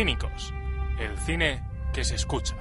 Cínicos, el cine que se escucha.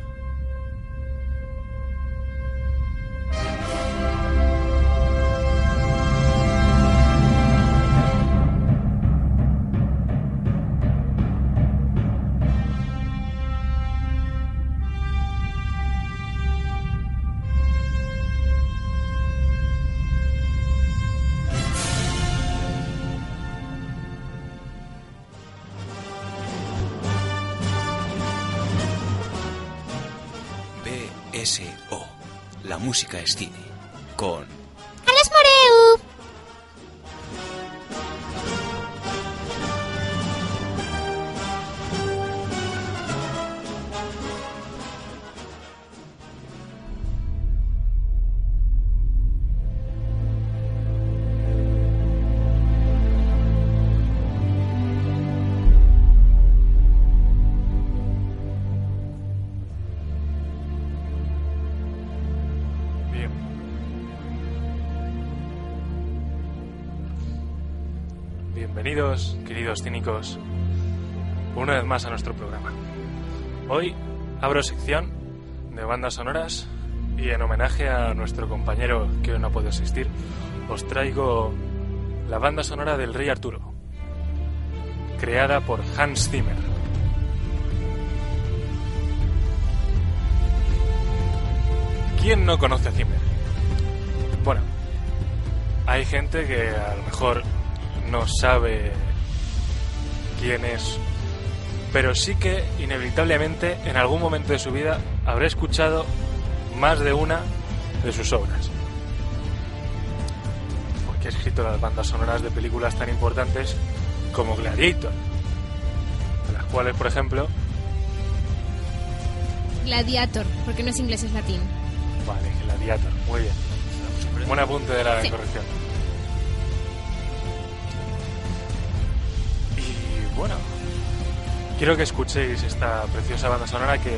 Música es cine. Con Bienvenidos, queridos cínicos, una vez más a nuestro programa. Hoy abro sección de bandas sonoras y en homenaje a nuestro compañero que hoy no puede asistir, os traigo la banda sonora del Rey Arturo, creada por Hans Zimmer. ¿Quién no conoce a Zimmer? Bueno, hay gente que a lo mejor no sabe quién es, pero sí que inevitablemente en algún momento de su vida habrá escuchado más de una de sus obras. Porque ha escrito las bandas sonoras de películas tan importantes como Gladiator, de las cuales, por ejemplo, Gladiator, porque no es inglés, es latín. Vale, Gladiator, muy bien. Buen apunte de la Sí. corrección. Bueno, quiero que escuchéis esta preciosa banda sonora que,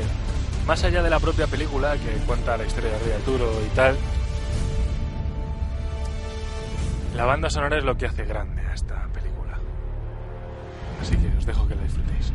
más allá de la propia película que cuenta la historia de Arturo y tal, la banda sonora es lo que hace grande a esta película. Así que os dejo que la disfrutéis.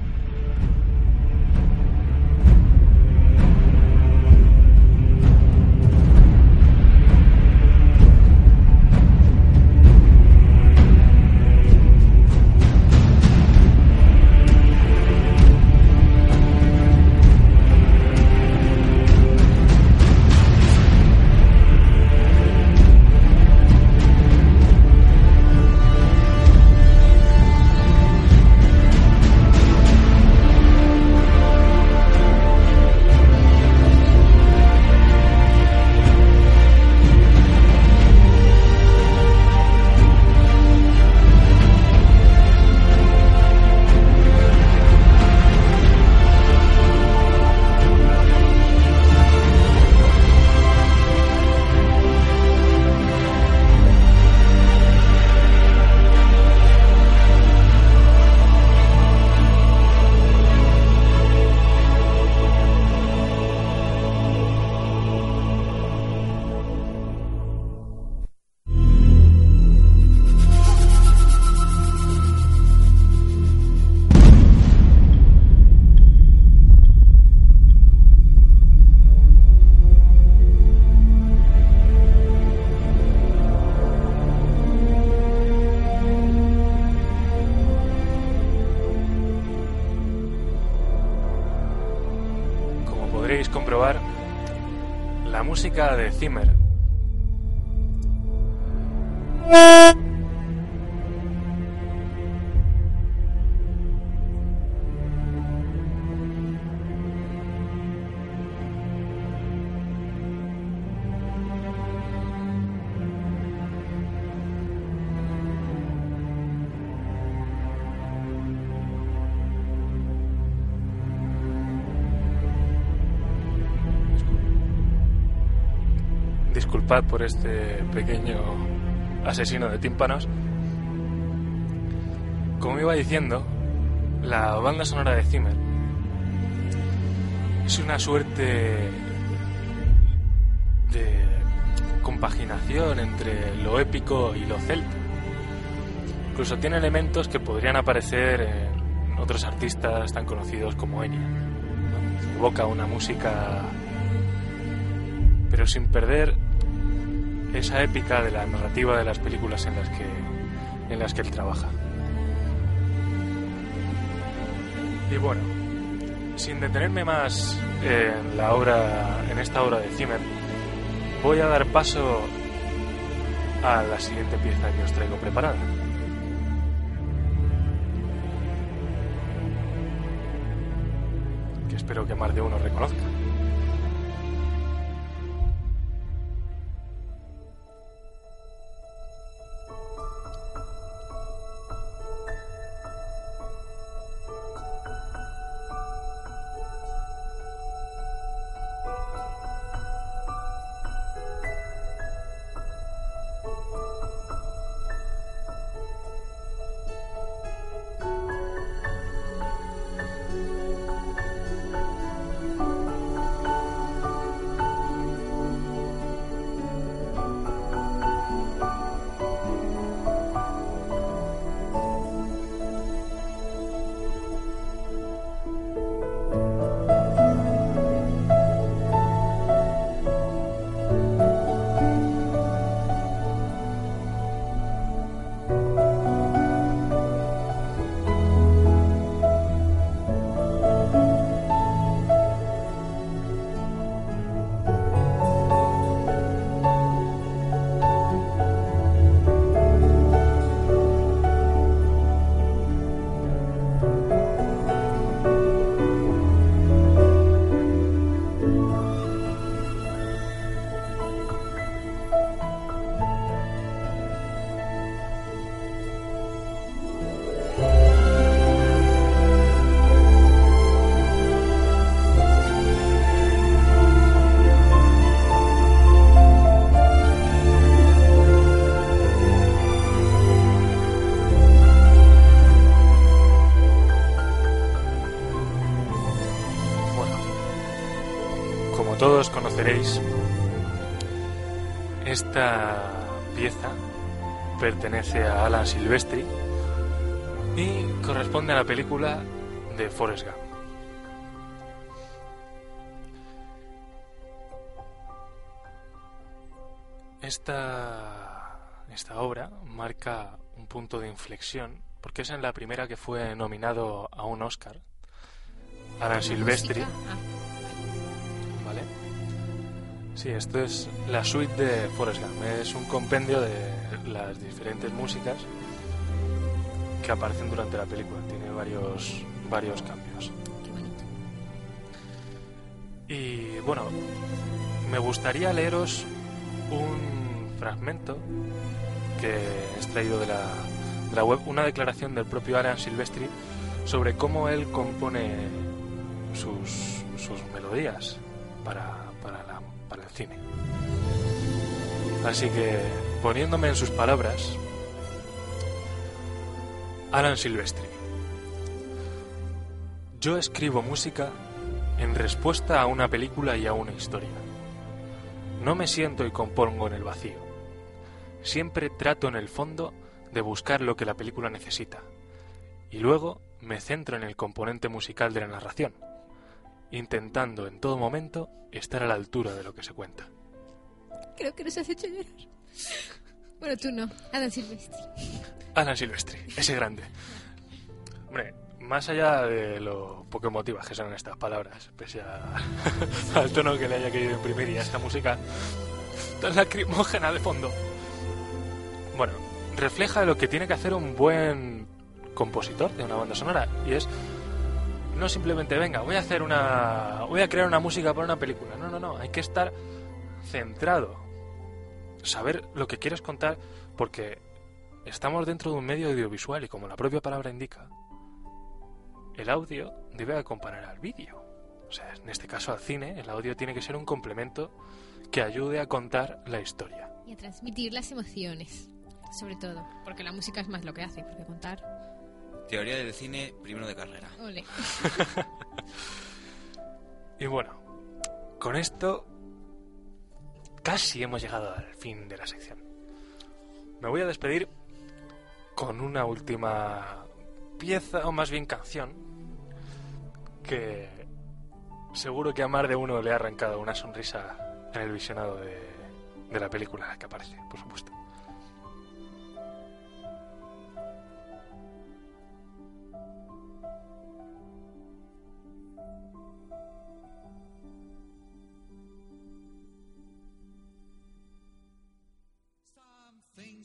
Disculpad por este pequeño asesino de tímpanos. Como iba diciendo, la banda sonora de Zimmer es una suerte de compaginación entre lo épico y lo celta. Incluso tiene elementos que podrían aparecer en otros artistas tan conocidos como Enya. Evoca una música, pero sin perder esa épica de la narrativa de las películas en las que, en las que él trabaja. Y bueno, sin detenerme más en la obra, en esta obra de Zimmer, voy a dar paso a la siguiente pieza que os traigo preparada. Que espero que más de uno reconozca. Esta pieza pertenece a Alan Silvestri y corresponde a la película de Forrest Gump. Esta, esta obra marca un punto de inflexión porque es en la primera que fue nominado a un Oscar. Alan Silvestri. Música. Sí, esto es la suite de Forrest Gump. Es un compendio de las diferentes músicas que aparecen durante la película. Tiene varios, varios cambios. Y bueno, me gustaría leeros un fragmento que he extraído de la, de la web, una declaración del propio Alan Silvestri sobre cómo él compone sus, sus melodías para, para, la- para el cine. Así que, poniéndome en sus palabras, Alan Silvestri. Yo escribo música en respuesta a una película y a una historia. No me siento y compongo en el vacío. Siempre trato en el fondo de buscar lo que la película necesita. Y luego me centro en el componente musical de la narración, intentando en todo momento estar a la altura de lo que se cuenta. Creo que nos has hecho llorar. Bueno, tú no. Adam Silvestri. Alan Silvestri, ese grande. Hombre, más allá de lo poco emotivas que son estas palabras, pese a- al tono que le haya querido imprimir y a esta música tan lacrimógena de fondo. Bueno, refleja lo que tiene que hacer un buen compositor de una banda sonora y es no simplemente venga, voy a hacer una voy a crear una música para una película. No, no, no, hay que estar centrado. Saber lo que quieres contar porque Estamos dentro de un medio audiovisual y como la propia palabra indica, el audio debe acompañar al vídeo. O sea, en este caso al cine, el audio tiene que ser un complemento que ayude a contar la historia. Y a transmitir las emociones. Sobre todo. Porque la música es más lo que hace. Porque contar. Teoría del cine, primero de carrera. Ole. Y bueno, con esto casi hemos llegado al fin de la sección. Me voy a despedir con una última pieza, o más bien canción, que seguro que a más de uno le ha arrancado una sonrisa en el visionado de, de la película que aparece, por supuesto.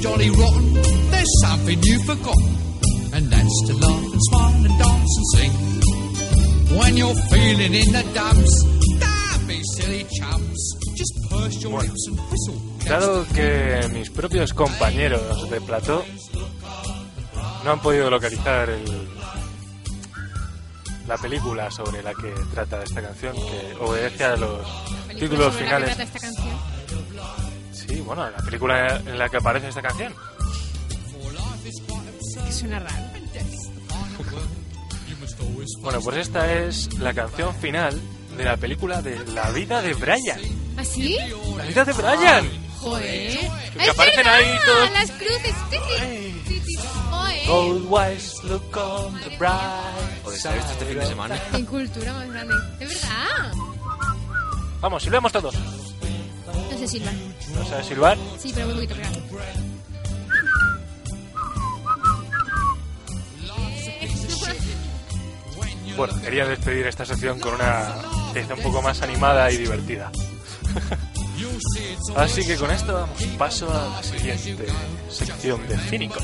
Jolly rotten, there's something you've forgotten, and that's to laugh and smile and dance and sing. When you're feeling in the dumps, don't be silly chums. Just purse your Bueno. lips and whistle. Dado que mis propios compañeros de plató no han podido localizar el- la película sobre la que trata esta canción, que obedece a los títulos finales. Bueno, la película en la que aparece esta canción. Suena raro. Bueno, pues esta es la canción final de la película de La vida de Brian. ¿Ah, sí? ¡La vida de Brian! Joder. Que ¡Es aparecen verdad! ahí todos- Las cruces. Always look on the bright de saber esto este fin de semana. Qué cultura más grande. Es verdad. Vamos, silbemos todos. No sé silbar. ¿No sabes silbar? Sí, pero muy poquito real. Bueno, quería despedir esta sección con una pieza un poco más animada y divertida. Así que con esto damos paso a la siguiente sección de cínicos.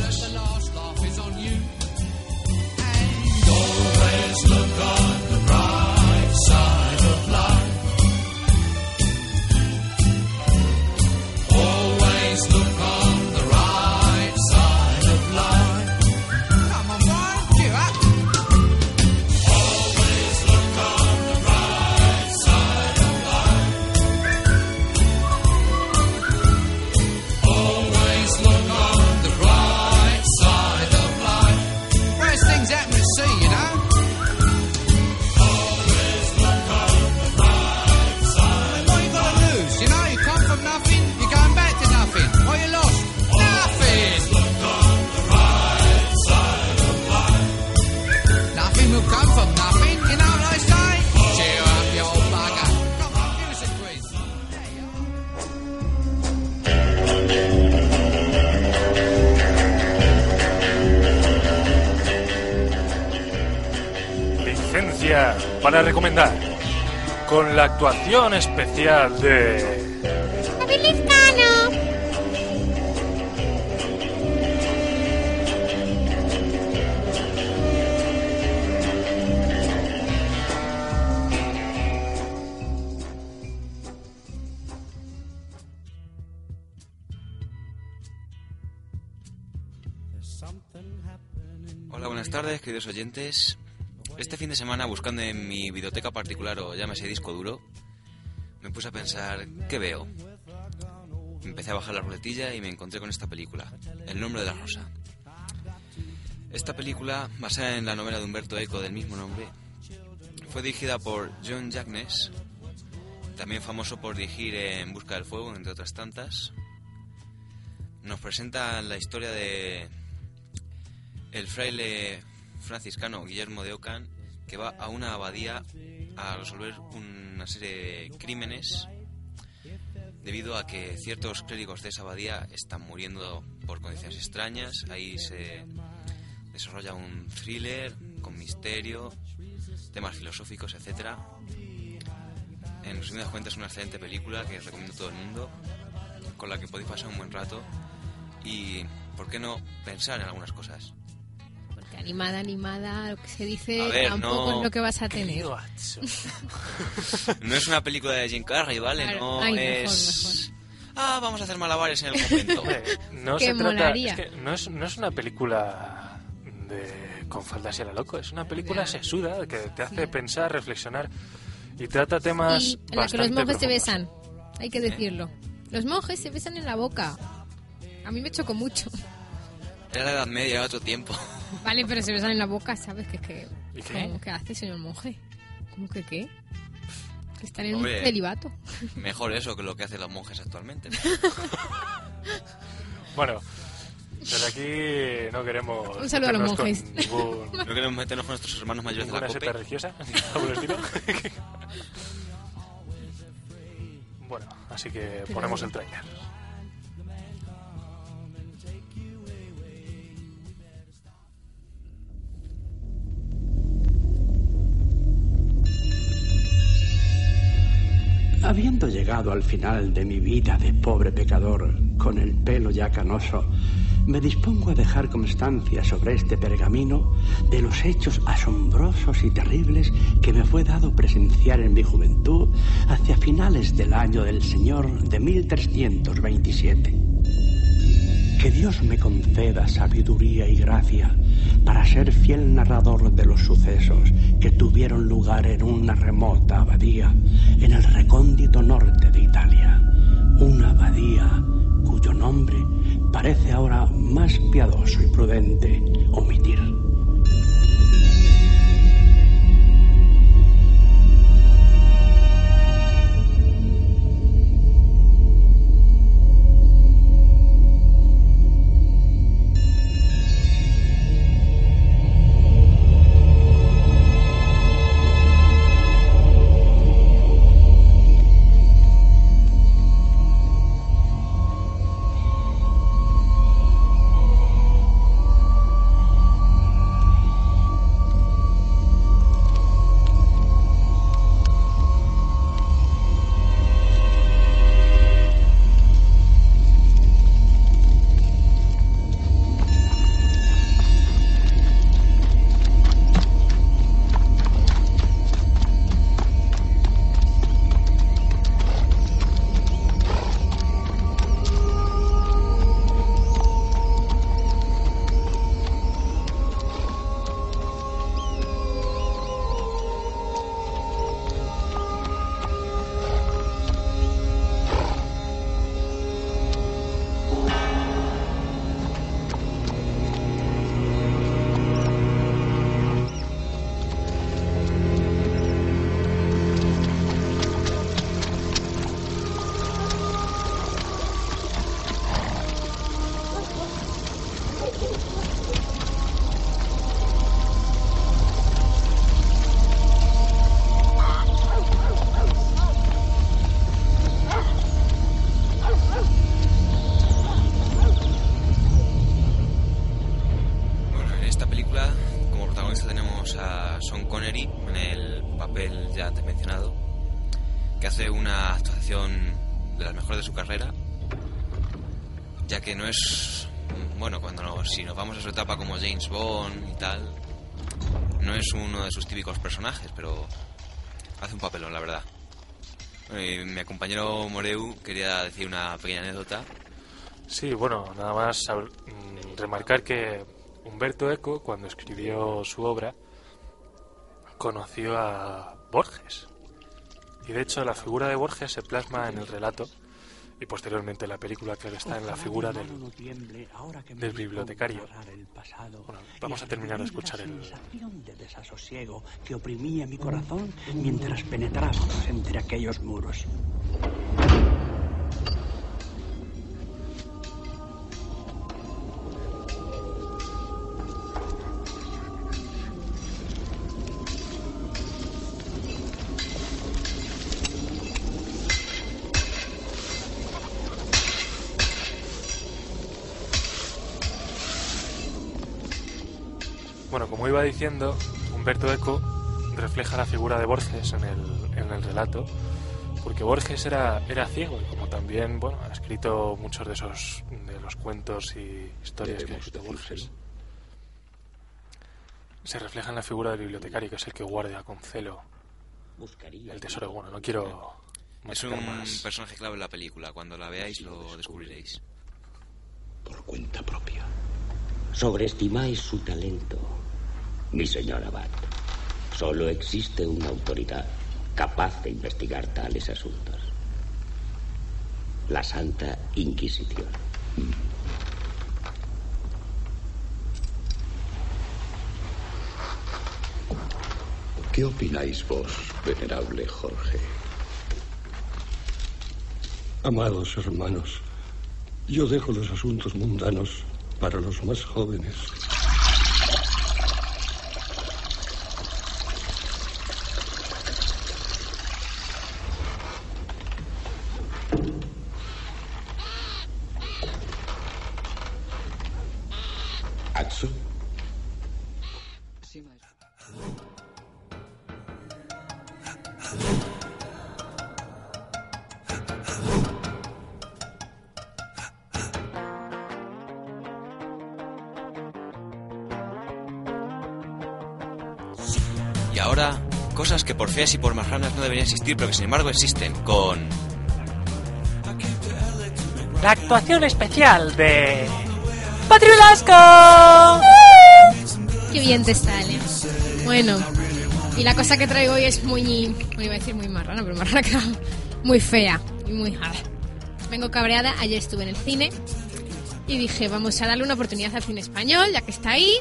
Para recomendar. Con la actuación especial de... Hola, buenas tardes, queridos oyentes. Este fin de semana, buscando en mi biblioteca particular o llámese disco duro, me puse a pensar, ¿qué veo? Empecé a bajar la ruletilla y me encontré con esta película, El nombre de la rosa. Esta película, basada en la novela de Humberto Eco del mismo nombre, fue dirigida por John Jackness, también famoso por dirigir En Busca del Fuego, entre otras tantas. Nos presenta la historia de el fraile franciscano Guillermo de Ockham que va a una abadía a resolver una serie de crímenes debido a que ciertos clérigos de esa abadía están muriendo por condiciones extrañas. Ahí se desarrolla un thriller con misterio, temas filosóficos, etcétera. En resumidas cuentas, es una excelente película que recomiendo a todo el mundo, con la que podéis pasar un buen rato y, ¿por qué no?, pensar en algunas cosas. Animada, animada, lo que se dice A ver, tampoco no- es lo que vas a tener. No es una película de Jim Carrey, ¿vale? Claro. No Ay, mejor, es... Ah, vamos a hacer malabares en el momento. No se trata. Es que no es, no es una película de con faldas y a la loco, es una película sesuda que te hace pensar, reflexionar y trata temas. Y en la que los monjes se besan. Hay que decirlo. Los monjes se besan en la boca. A mí me chocó mucho. Era la Edad Media, era otro tiempo. Vale, pero se besan en la boca, ¿sabes? Que, que, ¿Y qué? ¿cómo- ¿Qué hace, señor monje? ¿Cómo que qué? Que están en Hombre. un celibato. Mejor eso que lo que hacen los monjes actualmente. Bueno, desde aquí no queremos. Un saludo a los monjes. ningún- No queremos meternos con nuestros hermanos mayores de la COPE. religiosa, bueno, así que ponemos el trailer. Llegado al final de mi vida de pobre pecador, con el pelo ya canoso, me dispongo a dejar constancia sobre este pergamino de los hechos asombrosos y terribles que me fue dado presenciar en mi juventud hacia finales del año del Señor de 1327. Que Dios me conceda sabiduría y gracia para ser fiel narrador de los sucesos que tuvieron lugar en una remota abadía en el recóndito norte de Italia. Una abadía cuyo nombre parece ahora más piadoso y prudente omitir. Típicos personajes, pero hace un papelón, la verdad. Y mi compañero Moreu quería decir una pequeña anécdota. Sí, bueno, nada más mm, remarcar que Humberto Eco, cuando escribió su obra, conoció a Borges. Y de hecho, la figura de Borges se plasma en el relato y posteriormente en la película que está en la figura del, del bibliotecario. Bueno, vamos a terminar de escuchar el- La sensación de desasosiego que oprimía mi corazón mientras penetrábamos entre aquellos muros. Diciendo, Humberto Eco refleja la figura de Borges en el, en el relato, porque Borges era, era ciego y como también bueno, ha escrito muchos de esos de los cuentos y historias que ha escrito Borges. se refleja en la figura del bibliotecario, que es el que guarda con celo Buscaría el tesoro. Bueno, no quiero Es un más. personaje clave en la película. Cuando la veáis lo descubriréis. por cuenta propia. Sobreestimáis su talento, mi señor Abad. Solo existe una autoridad capaz de investigar tales asuntos. La Santa Inquisición. ¿Qué opináis vos, venerable Jorge? Amados hermanos, yo dejo los asuntos mundanos para los más jóvenes. Ahora, cosas que por feas y por marranas no deberían existir, pero que sin embargo existen. Con. La actuación especial de... ¡Patriulasco! Qué bien te sale. Bueno, y la cosa que traigo hoy es muy. Bueno, iba a decir muy marrana, pero marrana queda muy fea y muy. ah. Vengo cabreada. Ayer estuve en el cine y dije, vamos a darle una oportunidad al cine español, ya que está ahí.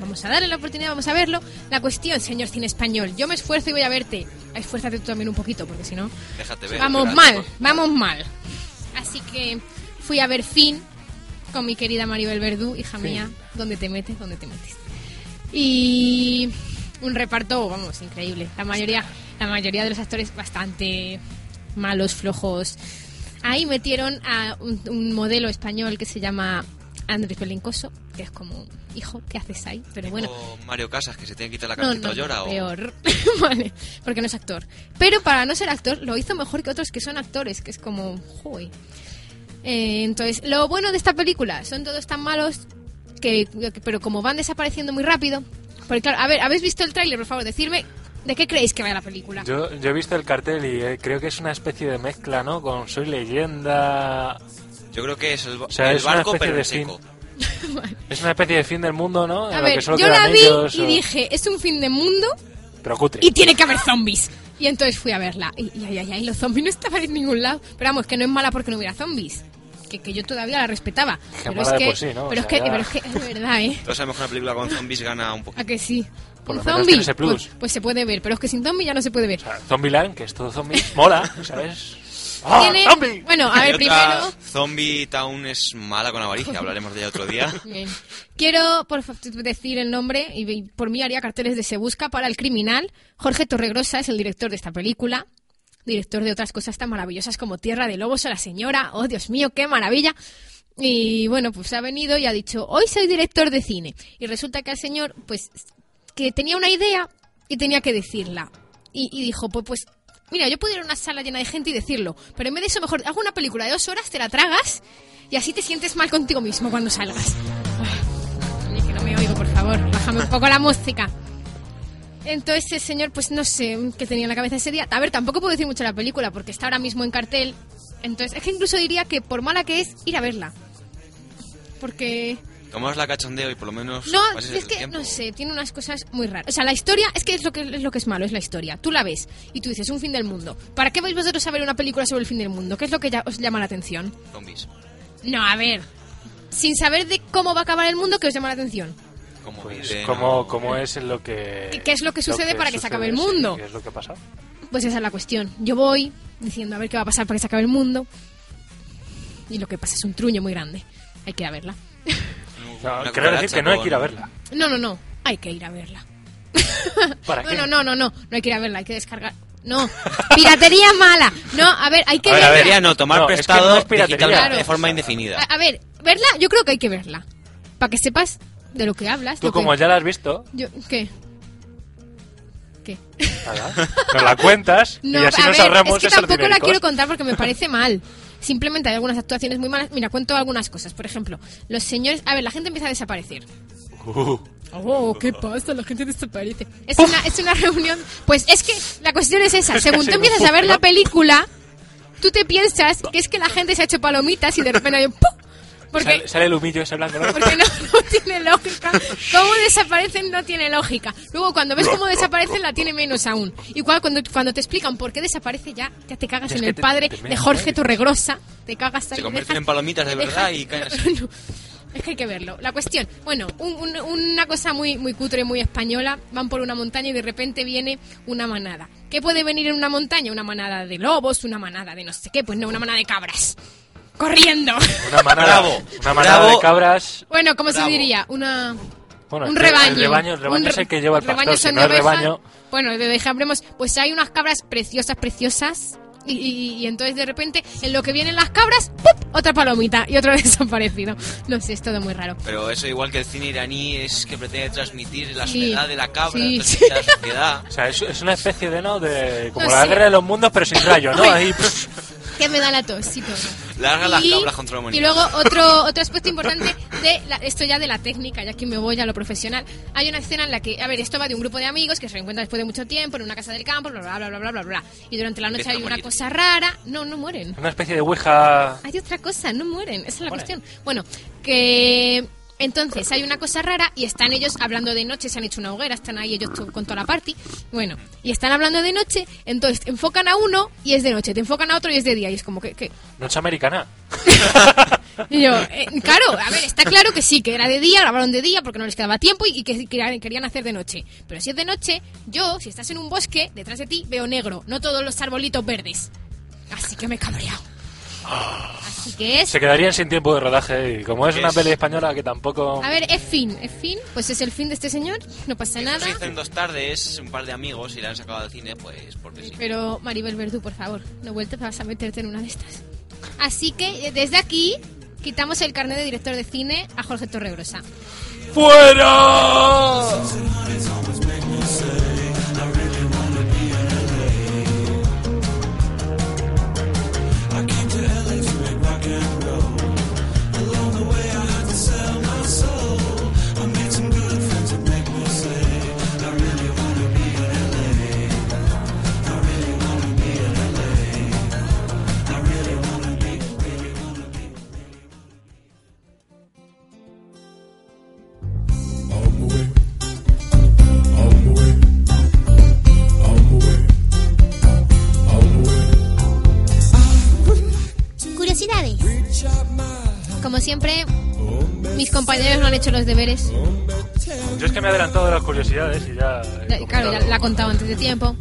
Vamos a darle la oportunidad, vamos a verlo. La cuestión, señor cine español, yo me esfuerzo y voy a verte. Esfuérzate tú también un poquito, porque si no. Déjate ver. Vamos mal, vamos mal. Así que fui a ver Fin con mi querida Maribel Verdú, hija mía. ¿Dónde te metes? ¿Dónde te metes? Y un reparto, vamos, increíble. La mayoría, la mayoría de los actores bastante malos, flojos. Ahí metieron a un, un modelo español que se llama Andrés Belincoso, que es como, hijo, ¿qué haces ahí? Pero bueno, O Mario Casas, que se tiene que quitar la no, camiseta no, llora. peor. vale, porque no es actor. Pero para no ser actor, lo hizo mejor que otros que son actores, que es como, joder. Eh, entonces, lo bueno de esta película, son todos tan malos, que, que- pero como van desapareciendo muy rápido. Porque claro, a ver, ¿habéis visto el tráiler? Por favor, decirme de qué creéis que va la película. Yo, yo he visto el cartel y eh, creo que es una especie de mezcla, ¿no? Con Soy Leyenda... Yo creo que es el, ba- sea, el es una barco, especie pero de en seco. Es una especie de fin del mundo, ¿no? En a lo que ver, solo yo la vi ellos y o- dije, es un fin de mundo Pero cutre. y tiene que haber zombies. Y entonces fui a verla. Y, y ay, ay, ay, los zombies no estaban en ningún lado. Pero vamos, que no es mala porque no hubiera zombies. Que, que yo todavía la respetaba. Que pero, es que, sí, ¿no? O pero, es que, ya- pero es que es verdad, ¿eh? Todos sabemos que una película con zombies gana un ¿A poquito. que sí? Por ¿Un zombie? tiene ese plus. Pues, pues se puede ver, pero es que sin zombie ya no se puede ver. O sea, Zombieland, que es todo zombie, mola, ¿sabes? ¡Ah, Tiene- zombie! Bueno, a ver, otra, primero... Zombie Town es mala con avaricia, hablaremos de ella otro día. Bien. Quiero por decir el nombre y y por mí haría carteles de Se Busca para el criminal. Jorge Torregrosa es el director de esta película, director de otras cosas tan maravillosas como Tierra de Lobos o La Señora. ¡Oh, Dios mío, qué maravilla! Y bueno, pues ha venido y ha dicho, hoy soy director de cine. Y resulta que el señor, pues, que tenía una idea y tenía que decirla. Y, y dijo, pues, pues, mira, yo puedo ir a una sala llena de gente y decirlo, pero en vez de eso mejor hago una película de dos horas, te la tragas y así te sientes mal contigo mismo cuando salgas. Oye, que no me oigo, por favor, bájame un poco la música. Entonces el señor, pues no sé qué tenía en la cabeza ese día. A ver, tampoco puedo decir mucho de la película porque está ahora mismo en cartel. Entonces, es que incluso diría que por mala que es, ir a verla. Porque Tomamos la cachondeo y por lo menos. no, es que, tiempo. no sé, tiene unas cosas muy raras. O sea, la historia, es que es lo que es lo que es malo, es la historia. Tú la ves y tú dices, un fin del mundo. ¿Para qué vais vosotros a ver una película sobre el fin del mundo? ¿Qué es lo que ya os llama la atención? Zombies. No, a ver. Sin saber de cómo va a acabar el mundo, ¿qué os llama la atención? Como Pues, ¿cómo, cómo es lo que... ¿Qué- qué es lo que sucede para que se acabe el sí, mundo? ¿Qué es lo que pasa? Pues esa es la cuestión. Yo voy diciendo a ver qué va a pasar para que se acabe el mundo. Y lo que pasa es un truño muy grande. Hay que ir a verla. No, quiero decir que no hay que ir a verla. No, no, no. Hay que ir a verla. ¿Para No, qué? no, no, no, no. No hay que ir a verla, hay que descargar. No, piratería mala. No, a ver, hay que A ver, verla. Piratería no, tomar No, es que prestado no es Claro. de forma indefinida. A, a ver, verla, yo creo que hay que verla. Para que sepas de lo que hablas. Tú lo como que- ya la has visto, Yo, ¿Qué? ¿Qué? nada, nos la cuentas No, y así a nos ver, ahorramos es que tampoco la quiero contar porque me parece mal. Simplemente hay algunas actuaciones muy malas. Mira, cuento algunas cosas. Por ejemplo, los señores... A ver, la gente empieza a desaparecer. Uh, Oh, ¿qué pasa? La gente desaparece. Es una, es una reunión. Pues es que la cuestión es esa. Es Según tú empiezas a ver la película, tú te piensas que es que la gente se ha hecho palomitas y de repente hay un ¡pum! Porque, sale, sale el humillo ese blanco, ¿no? porque no, no tiene lógica. Cómo desaparecen no tiene lógica. Luego cuando ves cómo desaparecen la tiene menos aún. Igual cuando, cuando te explican por qué desaparece ya, ya te cagas Es en el te- padre te de Jorge. Torregrosa. Te cagas ahí. Se convierten dejas- en palomitas de verdad y caen así. No, Es que hay que verlo. La cuestión, bueno, un- un- una cosa muy, muy cutre, muy española. Van por una montaña y de repente viene una manada. ¿Qué puede venir en una montaña? Una manada de lobos, una manada de no sé qué. Pues no, una manada de cabras. Corriendo. Una manada, Bravo, una manada bravo. de cabras. Bueno, ¿cómo Bravo. se diría? Una... Bueno, un rebaño. El rebaño, el rebaño Un es el que lleva el rebaño pastor. Si no rebaño, Bueno, de dejamos, pues hay unas cabras preciosas, preciosas. Y, y- y entonces de repente, en lo que vienen las cabras, ¡pup! otra palomita y otro desaparecido. No sé, es todo muy raro. Pero eso igual que el cine iraní es que pretende transmitir la Sí. soledad de la cabra, Sí. transmitir la sociedad. o sea, es, es una especie de, ¿no? De, como No la sé. guerra de los mundos, pero sin rayo, ¿no? Ahí, Que me da la tos y todo. Larga las Y- cabras contra la. Y luego otro, otro aspecto importante de la- esto ya de la técnica, ya que me voy a lo profesional. Hay una escena en la que, a ver, esto va de un grupo de amigos que se reencuentran después de mucho tiempo en una casa del campo, bla, bla, bla, bla, bla, bla, bla. Y durante la noche hay una cosa rara. No, no mueren. una especie de ouija. Hay otra cosa, no mueren, esa es la cuestión. Bueno, que entonces hay una cosa rara y están ellos hablando de noche, se han hecho una hoguera, están ahí ellos con toda la party. Bueno, y están hablando de noche, entonces te enfocan a uno y es de noche, te enfocan a otro y es de día, y es como que... que Noche americana. y yo, eh, claro, a ver, está claro que sí, que era de día, grabaron de día porque no les quedaba tiempo y, y que querían, querían hacer de noche. Pero si es de noche, yo, si estás en un bosque, detrás de ti veo negro, no todos los arbolitos verdes. Así que me he cabreado. Así que es... Se quedarían sin tiempo de rodaje y como es una Es- peli española que tampoco... A ver, es fin, es fin, pues es el fin de este señor, no pasa nada. se hizo en dos tardes, un par de amigos y la han sacado al cine, pues porque sí. Pero Maribel Verdú, por favor, no vueltas vas a meterte en una de estas. Así que eh, desde aquí quitamos el carnet de director de cine a Jorge Torregrosa. ¡Fuera! Como siempre, mis compañeros no han hecho los deberes. Yo es que me he adelantado de las curiosidades y ya... Ya- Claro, ya la he contado antes de tiempo.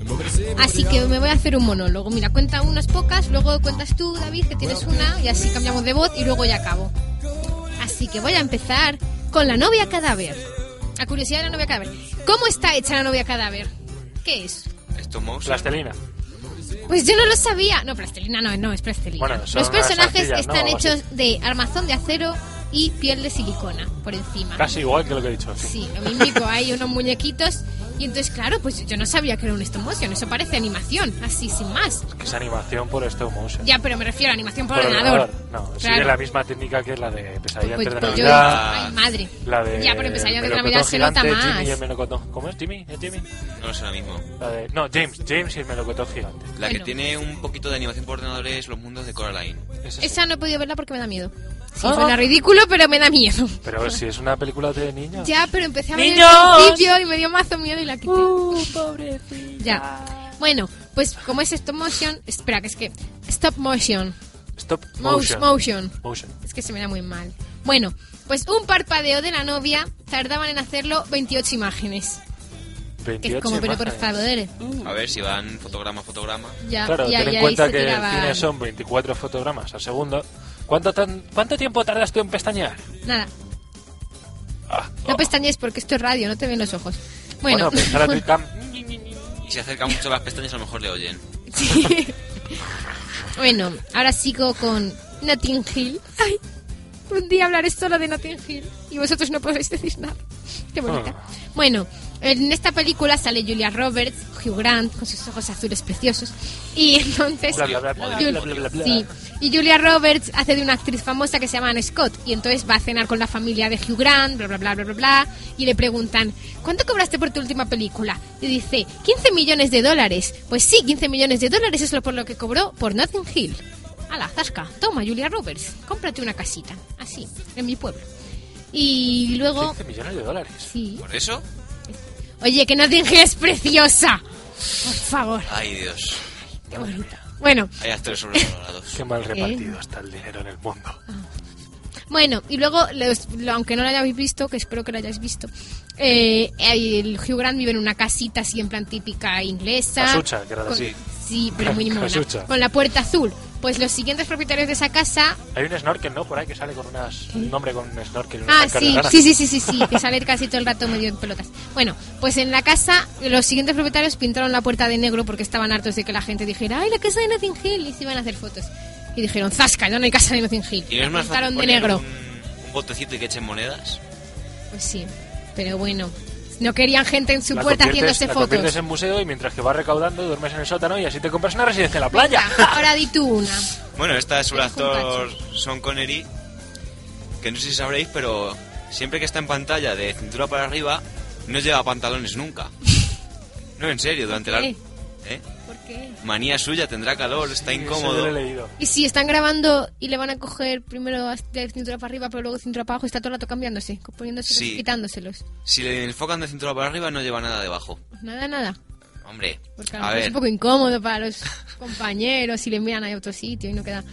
Así que me voy a hacer un monólogo. Mira, cuenta unas pocas, luego cuentas tú, David, que tienes una, y así cambiamos de voz y luego ya acabo. Así que voy a empezar con la novia cadáver. La curiosidad de la novia cadáver. ¿Cómo está hecha la novia cadáver? ¿Qué es? Esto. Plastelina. Pues yo no lo sabía. No, plastelina no, no es plastelina. Bueno, son Los personajes unas arcillas, ¿no? están así. hechos de armazón de acero y piel de silicona por encima. Casi igual que lo que he dicho. Sí, lo mismo, hay unos muñequitos. Y entonces, claro, pues yo no sabía que era un stop motion. Eso parece animación, así sin más. Que es animación por stop motion. Ya, pero me refiero a animación por, Por ordenador. No, sigue Claro. la misma técnica que la de Pesadilla Pues, antes de pues yo, Navidad. ay, madre. La de Ya, pero Pesadilla antes de Navidad se nota gigante, más. Jimmy y el melocotón. ¿Cómo es Jimmy? ¿Es Jimmy? No es lo mismo. La de- no, James. James y el melocotón gigante. La que Bueno. tiene un poquito de animación por ordenador es Los Mundos de Coraline. Esa sí. Esa no he podido verla porque me da miedo. Sí, Ah. suena ridículo, pero me da miedo. Pero si es una película de niños. Ya, pero empecé a ver ¡Niños! el principio y me dio mazo miedo y la quité. Uh, pobrecita. Ya. Bueno, pues como es stop motion, espera, que es que stop motion, Stop motion, motion. motion. Motion. Es que se me da muy mal. Bueno, pues un parpadeo de la novia tardaban en hacerlo 28 imágenes. Que 28 es como, pero por favor. A ver si van fotograma a fotograma. Ya, Claro, ya, ten en ya cuenta que el tiraban- cine son 24 fotogramas al segundo. ¿Cuánto, tan- ¿Cuánto tiempo tardas tú en pestañear? Nada, Ah, no oh. pestañes porque esto es radio, no te ven los ojos. Bueno, Bueno, cam. Y si acercan mucho las pestañas a lo mejor le oyen. Sí. bueno, ahora sigo con Notting Hill. Ay, un día hablaré solo de Notting Hill y vosotros no podréis decir nada. Qué bonita. Ah. Bueno, En esta película sale Julia Roberts, Hugh Grant, con sus ojos azules preciosos. Y entonces. Bla, bla, bla, bla, Jul- bla, bla, bla, bla. sí. Y Julia Roberts hace de una actriz famosa que se llama Anne Scott. Y entonces va a cenar con la familia de Hugh Grant, bla, bla, bla, bla, bla, bla. Y le preguntan, ¿cuánto cobraste por tu última película? Y dice, 15 millones de dólares. Pues sí, 15 millones de dólares es lo por lo que cobró por Notting Hill. A la zasca, toma Julia Roberts, cómprate una casita, así, en mi pueblo. Y luego, 15 millones de dólares. sí. ¿Por eso? Oye, que Notting Hill es preciosa. Por favor, Ay, Dios. qué bonita. Bueno, Hay actores sobrevalorados. Qué mal repartido está el dinero en el mundo. Bueno, y luego, los- lo- aunque no lo hayáis visto, que espero que lo hayáis visto, eh, el Hugh Grant vive en una casita así en plan típica inglesa. Casucha, que era con- así. Sí, pero muy mona. Con la puerta azul. Pues los siguientes propietarios de esa casa... Hay un snorkel, ¿no? Por ahí que sale con unas, un hombre con un snorkel. Ah, sí, sí, sí, sí, sí, sí, que sale casi todo el rato medio en pelotas. Bueno, pues en la casa los siguientes propietarios pintaron la puerta de negro porque estaban hartos de que la gente dijera, ¡ay, la casa de Notting Hill! Y se iban a hacer fotos. Y dijeron, ¡zasca! No hay casa de Notting Hill. ¿Y pintaron de negro. Un, un botecito y que echen monedas? Pues sí, pero bueno, no querían gente en su La puerta haciéndose la fotos. conviertes en museo y mientras que vas recaudando duermes en el sótano y así te compras una residencia en la playa. Venga, ahora di tú una. Bueno, esta es un actor Sean Connery, que no sé si sabréis, pero siempre que está en pantalla de cintura para arriba, no lleva pantalones nunca. No, en serio, durante la... ¿Eh? ¿Por qué? Manía suya, tendrá calor, está Eso incómodo. yo lo he leído. Y si están grabando y le van a coger primero de cintura para arriba, pero luego cintura para abajo, está todo el rato cambiándose, poniéndoselos Sí. quitándoselos. Si le enfocan de cintura para arriba, no lleva nada debajo. Pues nada, nada. Hombre, Porque a, a lo mejor es ver, un poco incómodo para los compañeros y le miran a otro sitio y no queda.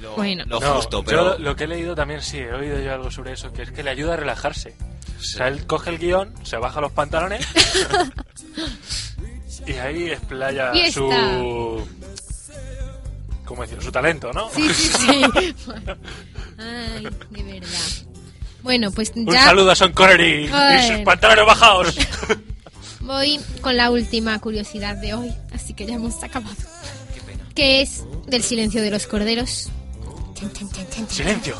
lo, bueno. lo No, justo, yo pero... lo que he leído también sí, he oído yo algo sobre eso, que es que le ayuda a relajarse. O sea, él coge el guion, se baja los pantalones y ahí explaya Y su... ¿Cómo decirlo? Su talento, ¿no? Sí, sí, sí. Ay, de verdad. Bueno, pues Un ya saludo a Sean Connery y sus pantalones bajados. voy con la última curiosidad de hoy, así que ya hemos acabado. Qué pena. Que es del silencio de los corderos. Silencio.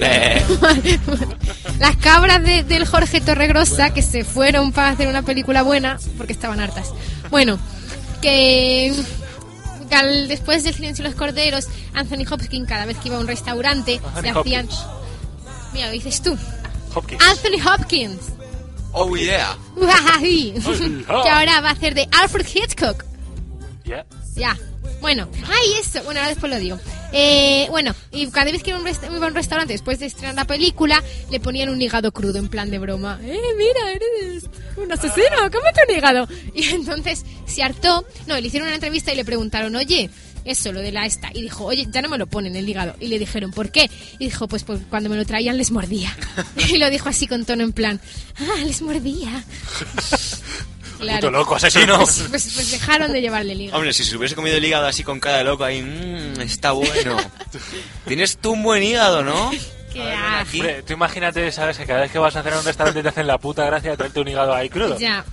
Eh, Las cabras de- del Jorge Torregrosa que se fueron para hacer una película buena porque estaban hartas. Bueno, que al- después del silencio de los corderos, Anthony Hopkins cada vez que iba a un restaurante Anthony se hacían... Hopkins. Mira, lo dices tú. Hopkins. Anthony Hopkins. oh yeah. Que ahora va a hacer de Alfred Hitchcock. Ya. Ya. Bueno, ay, eso. Bueno, ahora después lo digo. Eh, bueno, y cada vez que iba a un, restaurante después de estrenar la película, le ponían un hígado crudo en plan de broma. Eh, mira, eres un asesino, cómete un hígado. Y entonces se hartó. No, le hicieron una entrevista y le preguntaron, oye, eso, lo de la esta. Y dijo, oye, ya no me lo ponen el hígado. Y le dijeron, ¿por qué? Y dijo, pues, pues cuando me lo traían les mordía. y lo dijo así con tono en plan, ah, les mordía. Puto loco, asesino. Pues, pues- pues dejaron de llevarle el hígado. Hombre, si se hubiese comido el hígado así con cara de loco ahí, mmm, está bueno. Tienes tú un buen hígado, ¿no? Qué A ver. Hombre, tú imagínate, ¿sabes? Que cada vez que vas a hacer un restaurante te hacen la puta gracia de traerte un hígado ahí crudo. Ya.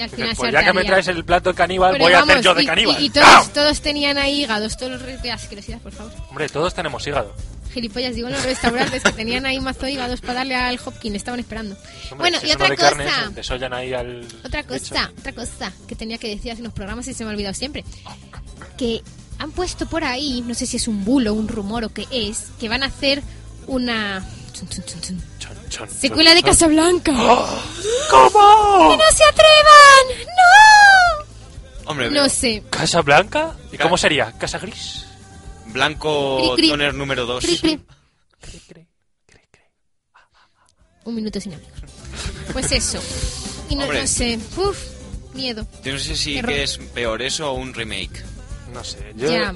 Y al Dices, final pues ya que me traes el plato caníbal, Pero voy a hacer yo de y- caníbal. Y, y ¡Ah! todos, todos tenían ahí hígados, todos los... Qué asquerosidad, por favor. Hombre, todos tenemos hígado. Gilipollas, digo en los restaurantes que tenían ahí mazo hígados para darle al Hopkins, estaban esperando. Hombre, bueno, si y otra de carne, cosa, desollan ahí al... otra cosa, otra cosa que tenía que decir hace unos programas y se me ha olvidado siempre. Que han puesto por ahí, no sé si es un bulo, un rumor o qué es, que van a hacer una... Secuela de. Casablanca. ¡Oh! ¿Cómo? ¡Que no se atrevan! ¡No! Hombre, No sé. ¿Casa blanca? ¿Y cómo sería? ¿Casa gris? Blanco Cri, cri. toner número 2. Cri, cri. Un minuto sin amigos. Pues eso. Y no, Hombre. no sé. Uf, miedo. Yo no sé si que es peor eso o un remake. No sé, yo... Ya.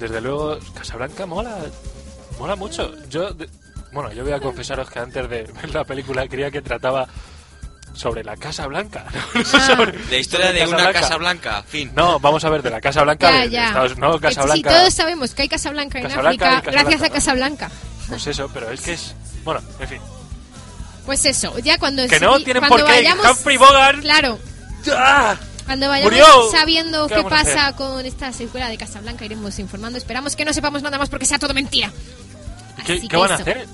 Desde luego, Casablanca mola. Mola mucho. Yo... de- Bueno, yo voy a confesaros que antes de ver la película creía que trataba sobre la Casa Blanca. No Ah. sobre- La historia sobre de una casa blanca, fin. No, vamos a ver, de la Casa Blanca Ya, de, de ya. Estados No, Casa Blanca. todos sabemos que hay Casablanca en Casablanca África gracias a ¿no? Casablanca. Pues eso, pero es que es... Bueno, en fin. Pues eso, ya cuando Que no si- tienen cuando por qué. vayamos, Humphrey Bogart. Claro, ¡Ah! cuando vayamos Murió. sabiendo ¿Qué pasa con esta secuela de Casablanca iremos informando. Esperamos que no sepamos nada más porque sea todo mentira. ¿Qué, Así qué van a hacer?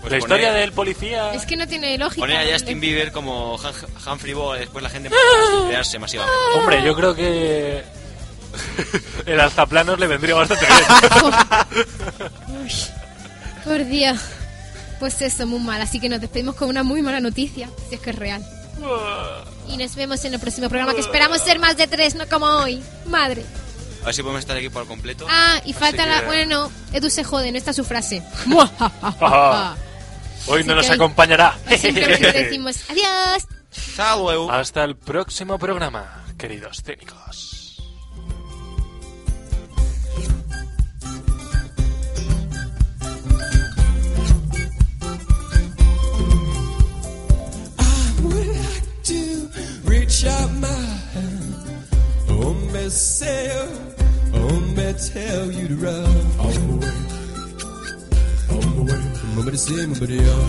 Pues la historia poner- del policía. Es que no tiene lógica. Poner a ¿no? Justin Bieber como Han- Humphrey Bogart, después la gente empieza a masivamente. Hombre, yo creo que. el alzaplanos le vendría bastante bien. Uy, por Dios. Pues eso, muy mal. Así que nos despedimos con una muy mala noticia, si es que es real. Y nos vemos en el próximo programa, que esperamos ser más de tres, no como hoy. Madre. A ver si podemos estar aquí por completo. Ah, y falta que- la... Bueno, Edu se jode, no está su frase. Hoy Así no nos hoy- acompañará. Hoy simplemente decimos adiós. Hasta el próximo programa, queridos cínicos. would like to reach out my hand. Oh, me say, oh, me tell you to run. On my way, on my